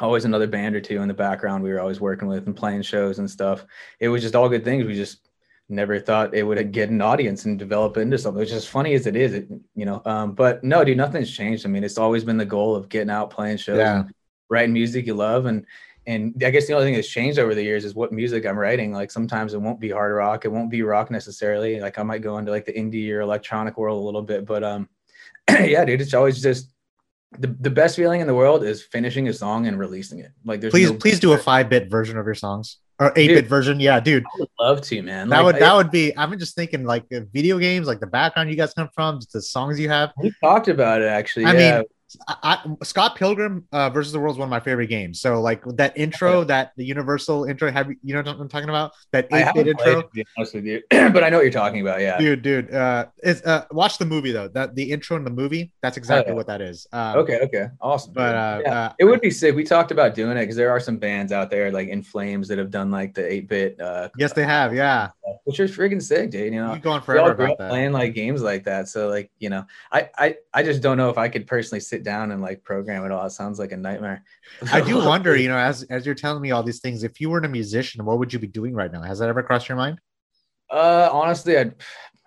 always another band or two in the background we were always working with and playing shows and stuff it was just all good things we just never thought it would get an audience and develop into something which is funny as it is it, you know um, but no dude nothing's changed i mean it's always been the goal of getting out playing shows Yeah. writing music you love and and I guess the only thing that's changed over the years is what music I'm writing. Like sometimes it won't be hard rock, it won't be rock necessarily. Like I might go into like the indie or electronic world a little bit, but um, yeah, dude, it's always just the, the best feeling in the world is finishing a song and releasing it. Like there's Please, no- please do a five bit version of your songs or eight bit version. Yeah, dude, I would love to, man. that Like, would I- that would be. I'm just thinking like video games, like the background you guys come from, the songs you have. we talked about it actually. I yeah. mean, I, Scott Pilgrim uh, versus the World is one of my favorite games. So like that intro, that the Universal intro, have you, know what I'm talking about? That I eight bit haven't played, intro. to be honest with you, but I know what you're talking about. Yeah. Dude, dude, uh, it's uh, watch the movie though. That the intro in the movie, that's exactly yeah. what that is. Um, Okay. Okay. Awesome. but uh, Yeah. uh, It would be sick. We talked about doing it because there are some bands out there like In Flames that have done like the 8 bit, uh, yes, they have. Yeah, which is freaking sick, dude. You know, you going forever about that. playing like games like that. So like, you know, I, I, I just don't know if I could personally sit down and like program it all. It sounds like a nightmare. I do wonder, you know, as as you're telling me all these things, if you weren't a musician, what would you be doing right now? Has that ever crossed your mind? Uh, honestly, I'd,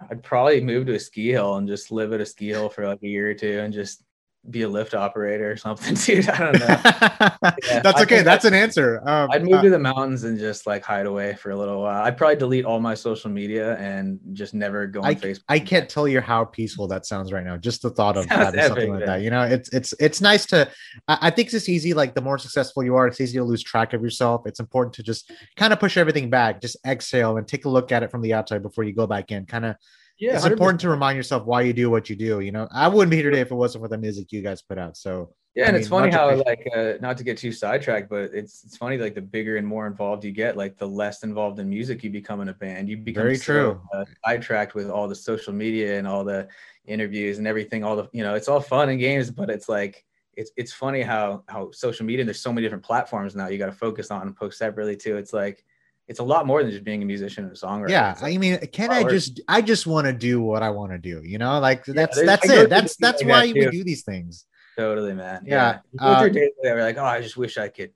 I'd probably move to a ski hill and just live at a ski hill for like a year or two and just be a lift operator or something, dude. I don't know. That's I okay. That's an answer. Um, I'd move uh, to the mountains and just like hide away for a little while. I'd probably delete all my social media and just never go on I, Facebook. I can't tell you how peaceful that sounds right now. Just the thought of Sounds having something like man. that. You know, it's it's it's nice to. I, I think it's easy. Like the more successful you are, it's easy to lose track of yourself. It's important to just kind of push everything back, just exhale and take a look at it from the outside before you go back in. Kind of, Yeah, it's 100%. important to remind yourself why you do what you do. You know, I wouldn't be here today if it wasn't for the music you guys put out. So Yeah, I and it's funny how like uh, not to get too sidetracked, but it's it's funny like the bigger and more involved you get, like the less involved in music you become in a band. You become Very so, true. uh, sidetracked with all the social media and all the interviews and everything. All the you know, it's all fun and games, but it's like it's it's funny how how social media. And there's so many different platforms now. You got to focus on and post separately too. It's like it's a lot more than just being a musician and a songwriter. yeah, like- I mean, can I just? I just want to do what I want to do. You know, like that's that's it. That's that's why that we do these things. Totally, man. Yeah, You go through uh, days where like, oh, I just wish I could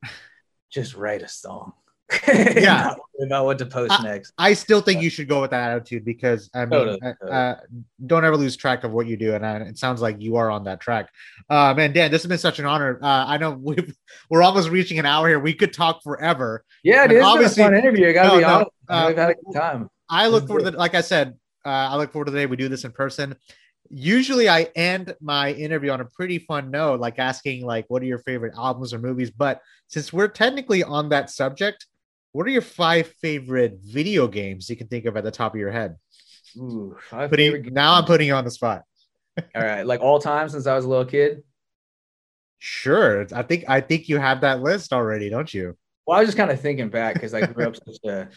just write a song. Yeah. About what to post I- next. I still think you should go with that attitude because I mean, Totally, uh, totally. uh, don't ever lose track of what you do, and uh, it sounds like you are on that track. Uh, man, Dan, this has been such an honor. Uh, I know we've, we're almost reaching an hour here. We could talk forever. Yeah, dude, it's been a fun interview. I gotta No, be no, honest. uh, We've had a good time. I look forward to like I said, uh, I look forward to the day we do this in person. Usually, I end my interview on a pretty fun note, like asking like, "What are your favorite albums or movies?" But since we're technically on that subject, what are your five favorite video games you can think of at the top of your head? Ooh, Putting, now I'm putting you on the spot. all right, like all time since I was a little kid. Sure, I think I think you have that list already, don't you? Well, I was just kind of thinking back because I grew up such a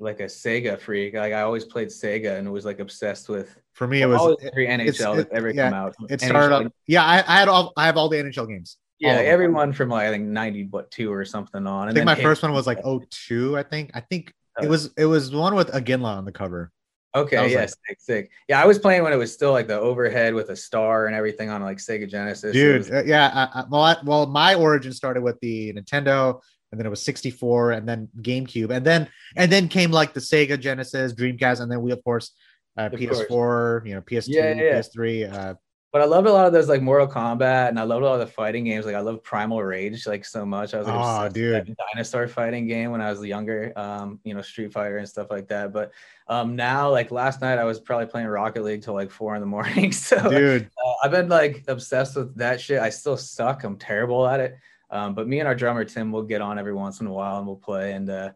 like a Sega freak. Like I always played Sega and was like obsessed with For me, it was every NHL it- that ever yeah, come out. it NHL started up. Yeah, I, I had all I have all the NHL games. Yeah, them. everyone from like I think ninety what two or something on. I think my first one was like 02, I think. I think it Uh, was it was the one with Iginla on the cover. Okay, yeah, like- sick, sick. Yeah, I was playing when it was still like the overhead with a star and everything on like Sega Genesis. Dude, was- uh, yeah. I, I, well, I, well, my origin started with the Nintendo, and then it was 64, and then GameCube, and then and then came like the Sega Genesis, Dreamcast, and then we of course uh, Of PS4, you know, PS2, Yeah, yeah, yeah. PS3. Uh, but I loved a lot of those like Mortal Kombat, and I loved a lot of the fighting games. Like I love Primal Rage like so much. I was like that dude. dinosaur fighting game when I was younger. Um, you know, Street Fighter and stuff like that. But um, now like last night I was probably playing Rocket League till like four in the morning. So dude, Uh, I've been like obsessed with that shit. I still suck. I'm terrible at it. Um, but me and our drummer Tim will get on every once in a while and we'll play. And uh,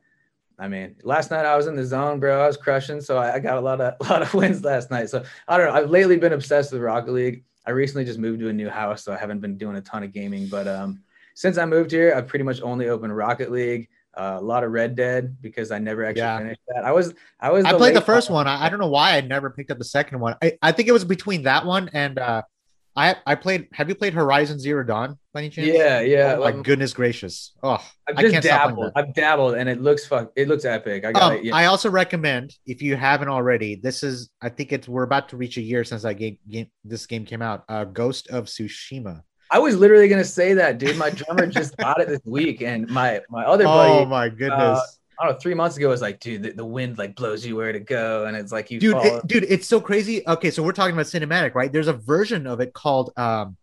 I mean, last night I was in the zone, bro. I was crushing, so I, I got a lot of a lot of wins last night. So I don't know. I've lately been obsessed with Rocket League. I recently just moved to a new house, so I haven't been doing a ton of gaming. But um, since I moved here, I've pretty much only opened Rocket League. Uh, a lot of Red Dead because I never actually Yeah. finished that. I was I was I played the first one. one. I, I don't know why I never picked up the second one. I, I think it was between that one and uh, I I played. Have you played Horizon Zero Dawn by any chance? Yeah, yeah. Oh my um, goodness gracious! Oh, I've I just can't dabbled. I've dabbled, and it looks fuck. It looks epic. I got Um, it. Yeah. I also recommend if you haven't already. This is I think it's we're about to reach a year since that game, game this game came out. Uh, Ghost of Tsushima. I was literally gonna say that, dude. My drummer just got it this week, and my my other buddy, Oh my goodness, I don't know, three months ago it was like, dude, the, the wind like blows you where to go, and it's like you dude, fall. it- dude, it's so crazy. Okay, so we're talking about cinematic, right? There's a version of it called um,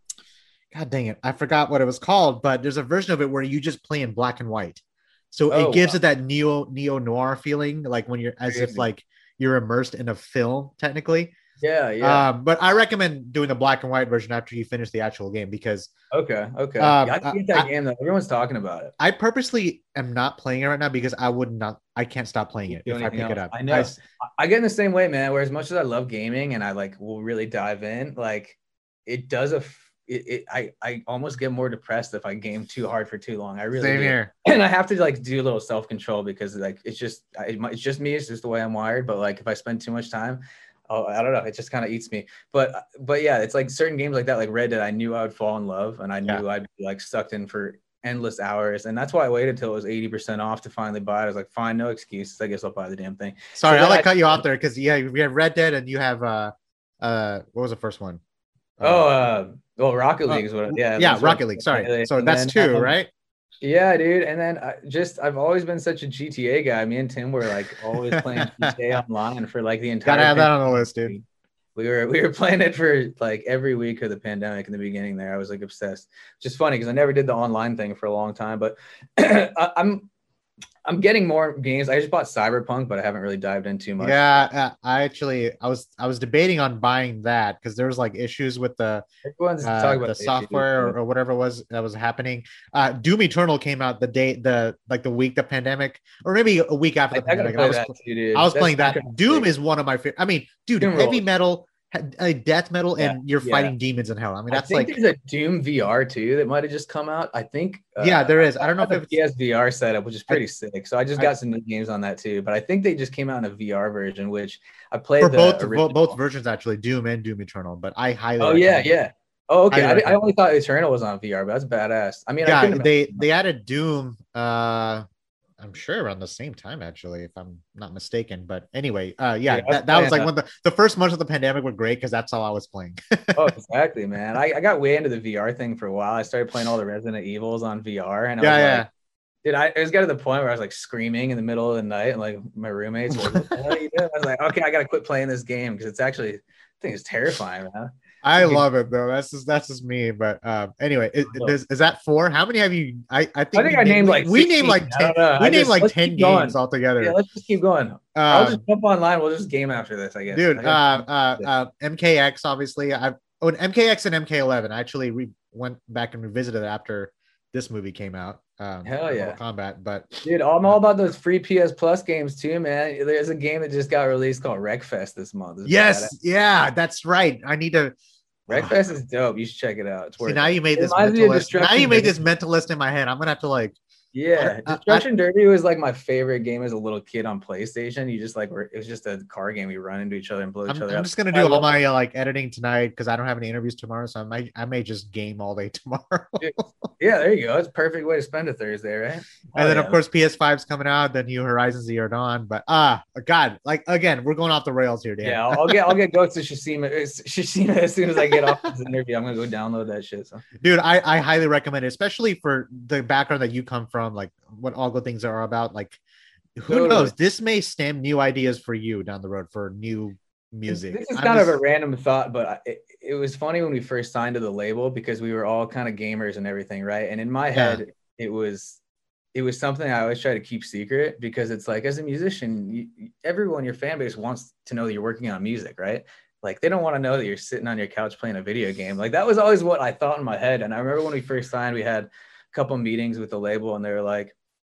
God dang it, I forgot what it was called, but there's a version of it where you just play in black and white. So Oh, it gives wow. it that neo neo noir feeling, like when you're as if like you're immersed in a film, technically. Yeah, yeah. Um, but I recommend doing the black and white version after you finish the actual game because okay, okay. um, yeah, I can get I- that game though. Everyone's talking about it. I purposely am not playing it right now because I would not, I can't stop playing it if I anything pick it up. I know. s- I get in the same way, man. Where as much as I love gaming and I like will really dive in, like it does a. f- It, it, I I almost get more depressed if I game too hard for too long. I really Same do. here. and I have to like do a little self control because like it's just it, it's just me. It's just the way I'm wired. But like if I spend too much time, oh I don't know, it just kind of eats me. But but yeah, it's like certain games like that, like Red Dead. I knew I would fall in love, and I knew I'd be like sucked in for endless hours. And that's why I waited till it was eighty percent off to finally buy it. I was like, fine, no excuses. I guess I'll buy the damn thing. Sorry, So I'll like cut you off there because yeah, we have Red Dead and you have uh uh what was the first one? Oh, uh, well, Rocket uh, League is what. Yeah, yeah, Rocket League. Sorry, so And that's then, two, um, right? Yeah, dude. And then I just I've always been such a GTA guy. Me and Tim were like always playing GTA online for like the entire. Gotta have that on the list, dude. We were we were playing it for like every week of the pandemic in the beginning. There, I was like obsessed. Just funny because I never did the online thing for a long time. But I, I'm I'm getting more games. I just bought Cyberpunk, but I haven't really dived in too much. Yeah, uh, I actually I was I was debating on buying that because there was like issues with the uh, talking about the software or, or whatever it was that was happening. Uh, Doom Eternal came out the day the like the week the pandemic or maybe a week after the I pandemic. I was, too. I was playing that. Doom is one of my favorite. I mean, dude, Doom heavy rules. metal, uh, death metal, Yeah, and you're yeah. fighting demons in hell. I mean, I that's think like there's a Doom VR too that might have just come out. I think. uh, yeah, there is. I don't know if it's PSVR setup, which is pretty sick. So I just I- got some new games on that too. But I think they just came out in a VR version, which I played for both original. both versions actually, Doom and Doom Eternal. But I highly Oh yeah, yeah. Oh okay. I, I only thought Eternal was on VR, but that's badass. I mean, I yeah. They they added Doom. Uh, I'm sure around the same time actually, if I'm not mistaken. But anyway, uh, yeah, Yeah, that, that was like that. one of the the first months of the pandemic were great because that's all I was playing. oh exactly, man. I, I got way into the VR thing for a while. I started playing all the Resident Evils on VR, and I yeah, was yeah. like, Dude, I it was got to the point where I was like screaming in the middle of the night, and like my roommates were like, "What are you doing?" I was like, "Okay, I gotta quit playing this game because it's actually, I think it's terrifying, man." I love it though. That's just that's just me. But um, anyway, is, is, is that four? How many have you? I I think I think we I named like we 16. named like ten. We I named just- like ten keep going. games altogether. Yeah, let's just keep going. I'll just Um, jump online. We'll just game after this, I guess. dude, I uh, uh, uh, MKX obviously. I oh, and MKX and MK11. I actually re- went back and revisited it after this movie came out. Um, Hell Mortal yeah. Kombat. But Dude, I'm all about those free PS Plus games too, man. There's a game that just got released called Wreckfest this month. It's yes, yeah, that's right. I need to. Wreckfest is dope. You should check it out. It's See, worth now it. you made this reminds me mentalist. Now you made this mentalist in my head. I'm gonna have to like. Yeah, I- I- Destruction Derby was like my favorite game as a little kid on PlayStation. You just like were, it was just a car game. We run into each other and blow each I'm, other I'm up. just gonna I do all my uh, like editing tonight because I don't have any interviews tomorrow, so I might I may just game all day tomorrow. Yeah, there you go. It's a perfect way to spend a Thursday, right? and then yeah. of course PS5's coming out, then New Horizon Zero Dawn. But ah, God, like again, we're going off the rails here, Dan. Yeah, I'll, get I'll get Ghost of Tsushima, Tsushima as soon as I get off this interview. I'm gonna go download that shit. So dude, I I highly recommend it, especially for the background that you come from, like what all good things are about. Like, who Totally. knows? This may stem new ideas for you down the road for new music. This is I'm kind of a random thought, but it, it was funny when we first signed to the label because we were all kind of gamers and everything, right? And in my Yeah. head, it was it was something I always try to keep secret because it's like as a musician, you, everyone your fan base wants to know that you're working on music, right? Like they don't want to know that you're sitting on your couch playing a video game. Like that was always what I thought in my head. And I remember when we first signed, we had couple meetings with the label, and they were like,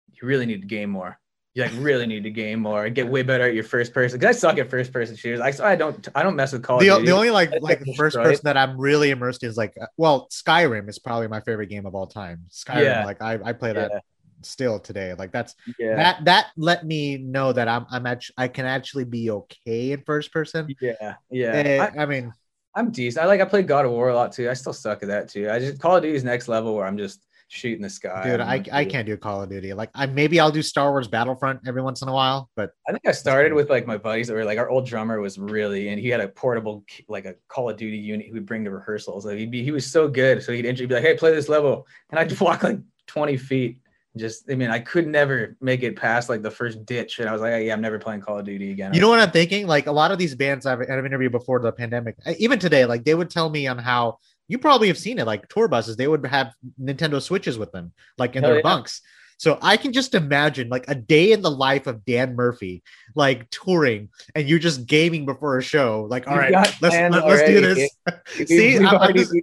"You really need to game more." you like really need to game more and get way better at your first person. Cause I suck at first person shooters. I, I don't I don't mess with Call the, of Duty. the only like like like first person that I'm really immersed in is like uh, well Skyrim is probably my favorite game of all time. Skyrim, Yeah. like I, I play that yeah, still today. Like that's yeah, that that let me know that I'm I'm actually I can actually be okay in first person. yeah, yeah. Eh, I, I, mean, I'm decent. I like I played God of War a lot too. I still suck at that too. I just Call of Duty's next level where I'm just shooting the sky. Dude, I, I can't do Call of Duty. Like I maybe I'll do Star Wars Battlefront every once in a while, but I think I started with like my buddies that were like our old drummer was really and he had a portable like a Call of Duty unit he would bring to rehearsals. Like he'd be he was so good. So he'd be like, hey, play this level. And I'd walk like 20 feet. Just I mean, I could never make it past like the first ditch. And I was like, yeah, I'm never playing Call of Duty again. you know what I'm thinking? Like a lot of these bands I've, I've interviewed before the pandemic, uh, even today, like they would tell me on how you probably have seen it, like tour buses, they would have Nintendo Switches with them, like in Hell their yeah. bunks. So I can just imagine like a day in the life of Dan Murphy, like touring, and you're just gaming before a show. Like, all right, let's let, us do this. See, we've I'm- already, just-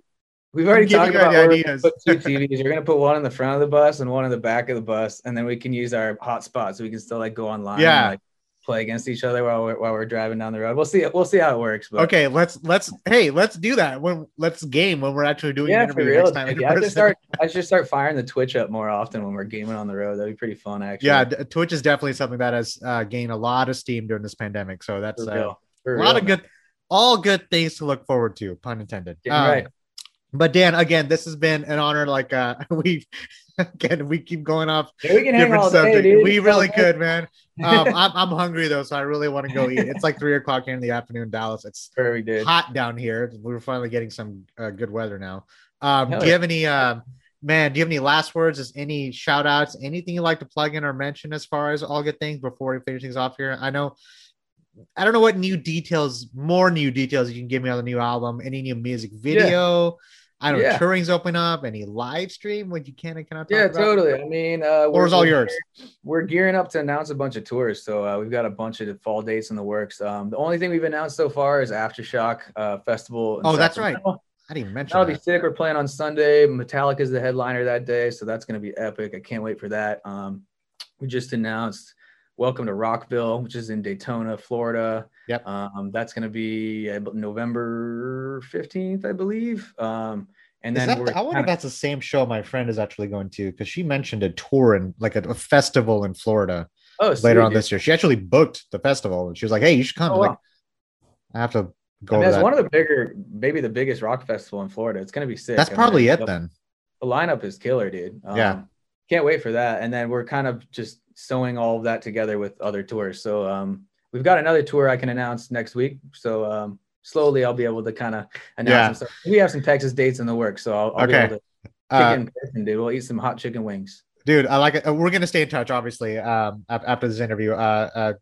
we've already talked about where we're gonna ideas. put two TVs. You're gonna put one in the front of the bus and one in the back of the bus, and then we can use our hotspot so we can still like go online. Yeah. And, like, play against each other while we're while we're driving down the road. We'll see. We'll see how it works. But Okay, let's let's hey, let's do that when let's game when we're actually doing yeah, for real. time. Yeah, I should start. I should start firing the Twitch up more often when we're gaming on the road. That'd be pretty fun, actually. yeah, Twitch is definitely something that has uh, gained a lot of steam during this pandemic. So that's uh, a real, lot of good, all good things to look forward to. Pun intended. Um, right. But Dan, again, this has been an honor. Like uh, we again, we keep going off Yeah, we different all day, subject. we really could, man. Um, I'm I'm hungry though, so I really want to go eat. It's like three o'clock here in the afternoon, in Dallas. It's Very good. hot down here. We're finally getting some uh, good weather now. Um, do you yeah. have any, uh, man? Do you have any last words? Is any shout outs? Anything you'd like to plug in or mention as far as all good things before we finish things off here? I know. I don't know what new details, more new details you can give me on the new album. Any new music video? I don't know. Yeah. Touring's open up. Any live stream? What you can and cannot talk Yeah, about? totally. I mean, uh, Or is all yours? we're gearing up to announce a bunch of tours. So uh, we've got a bunch of fall dates in the works. Um, the only thing we've announced so far is Aftershock uh, Festival. Oh, that's right. I didn't even mention That'll be sick. We're playing on Sunday. Metallica is the headliner that day, so that's going to be epic. I can't wait for that. Um, we just announced Welcome to Rockville, which is in Daytona, Florida. Yep. Um, that's going to be November fifteenth, I believe. Um, and Is then we're the- I wonder if that's the same show my friend is actually going to because she mentioned a tour and like a, a festival in Florida oh, later sweet, on dude. this year. She actually booked the festival and she was like, "Hey, you should come." Oh, Like, wow. I have to go. I mean, to it's that. one of the bigger, maybe the biggest rock festival in Florida. It's going to be sick. That's I mean, probably it the- then. the lineup is killer, dude. Um, Yeah. Can't wait for that. And then we're kind of just sewing all of that together with other tours. So um, we've got another tour I can announce next week. So um, slowly I'll be able to kind of announce Yeah. We have some Texas dates in the works. So I'll, I'll Okay. be able to Uh, in person, dude. We'll eat some hot chicken wings. dude, I like it. Uh, We're gonna stay in touch, obviously. Um, after this interview, uh, uh,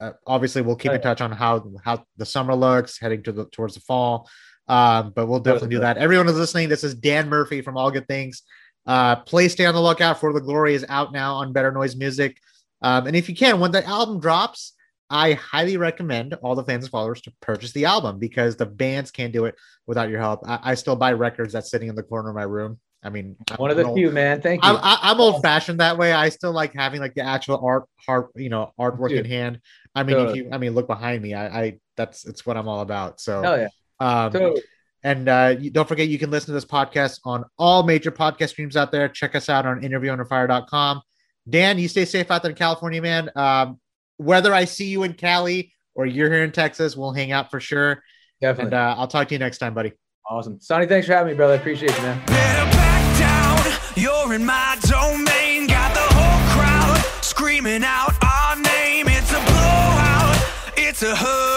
uh obviously we'll keep in touch on how how the summer looks heading to the towards the fall. Um, but we'll definitely do that. Everyone is listening, this is Dan Murphy from All Good Things. Uh, please stay on the lookout for the glory is out now on Better Noise Music. Um, and if you can, when the album drops, I highly recommend all the fans and followers to purchase the album because the bands can't do it without your help. I, I still buy records that's sitting in the corner of my room. I mean, I'm One of the old- few, man. Thank you. I'm, I- I'm old fashioned that way. I still like having like the actual art, heart, you know, artwork in hand. I mean, if you, I mean, look behind me. I, I, that's it's what I'm all about. So, Hell yeah. um. And uh, don't forget you can listen to this podcast on all major podcast streams out there. Check us out on interviewunderfire.com. Dan, you stay safe out there in California, man. Um, whether I see you in Cali or you're here in Texas, we'll hang out for sure. Definitely. And uh, I'll talk to you next time, buddy. awesome. Sonny, thanks for having me, brother. I appreciate you, man. Better back down, you're in my domain. Got the whole crowd screaming out our name. It's a blowout, it's a hurricane,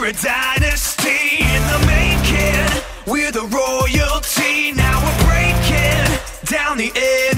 we're a dynasty in the making. We're the royalty, now we're breaking down the enemy.